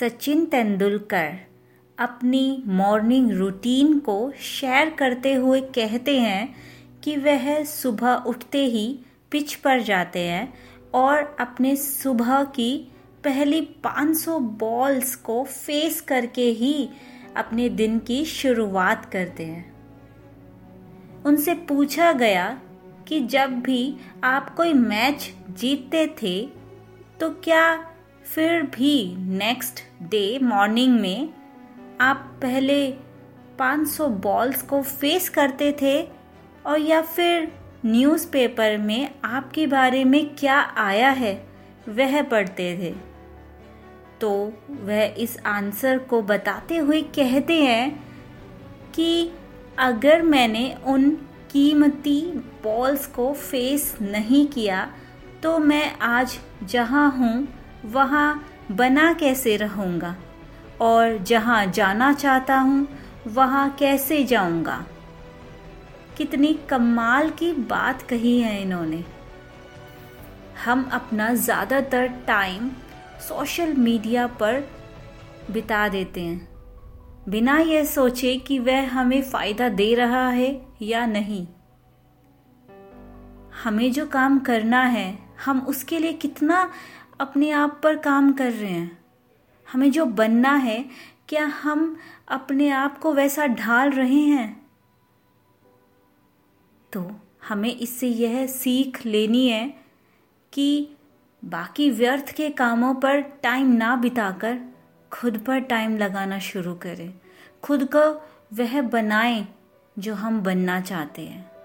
सचिन तेंदुलकर अपनी morning routine को share करते हुए कहते हैं कि वह सुबह उठते ही पिच पर जाते हैं और अपने सुबह की पहली 500 बॉल्स को फेस करके ही अपने दिन की शुरुआत करते हैं। उनसे पूछा गया कि जब भी आप कोई मैच जीतते थे तो क्या फिर भी नेक्स्ट डे मॉर्निंग में आप पहले 500 बॉल्स को फेस करते थे और या फिर न्यूज़पेपर में आपके बारे में क्या आया है, वह पढ़ते थे। तो वह इस आंसर को बताते हुए कहते हैं कि अगर मैंने उन कीमती बॉल्स को फेस नहीं किया तो मैं आज जहाँ हूँ वहाँ बना कैसे रहूँगा? और जहाँ जाना चाहता हूँ, वहाँ कैसे जाऊँगा? कितनी कमाल की बात कही है इन्होंने। हम अपना ज़्यादातर टाइम सोशल मीडिया पर बिता देते हैं। बिना यह सोचे कि वह हमें फ़ायदा दे रहा है या नहीं। हमें जो काम करना है, हम उसके लिए कितना अपने आप पर काम कर रहे हैं। हमें जो बनना है, क्या हम अपने आप को वैसा ढाल रहे हैं? तो हमें इससे यह सीख लेनी है कि बाकी व्यर्थ के कामों पर टाइम ना बिताकर खुद पर टाइम लगाना शुरू करें। खुद को वह बनाएँ जो हम बनना चाहते हैं।